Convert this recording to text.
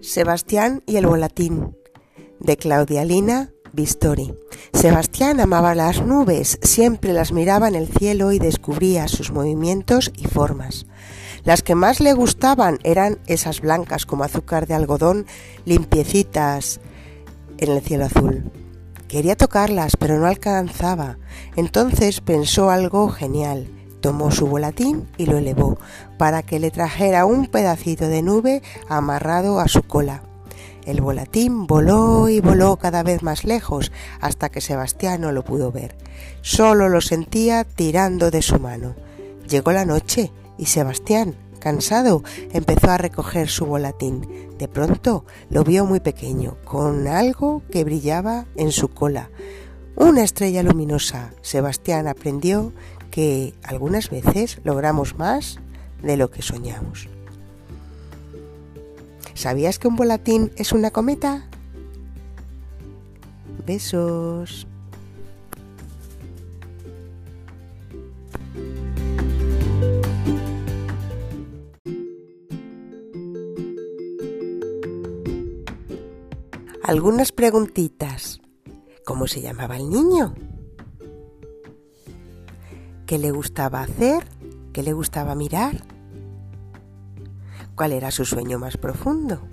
Sebastián y el volatín de Claudia Lina Vistori. Sebastián amaba las nubes, siempre las miraba en el cielo y descubría sus movimientos y formas. Las que más le gustaban eran esas blancas como azúcar de algodón, limpiecitas en el cielo azul. Quería tocarlas, pero no alcanzaba. Entonces pensó algo genial. Tomó su volatín y lo elevó para que le trajera un pedacito de nube amarrado a su cola. El volatín voló y voló cada vez más lejos hasta que Sebastián no lo pudo ver. Solo lo sentía tirando de su mano. Llegó la noche y Sebastián, cansado, empezó a recoger su volatín. De pronto lo vio muy pequeño, con algo que brillaba en su cola. Una estrella luminosa. Sebastián aprendió que algunas veces logramos más de lo que soñamos. ¿Sabías que un volatín es una cometa? Besos. Algunas preguntitas. ¿Cómo se llamaba el niño? ¿Qué le gustaba hacer? ¿Qué le gustaba mirar? ¿Cuál era su sueño más profundo?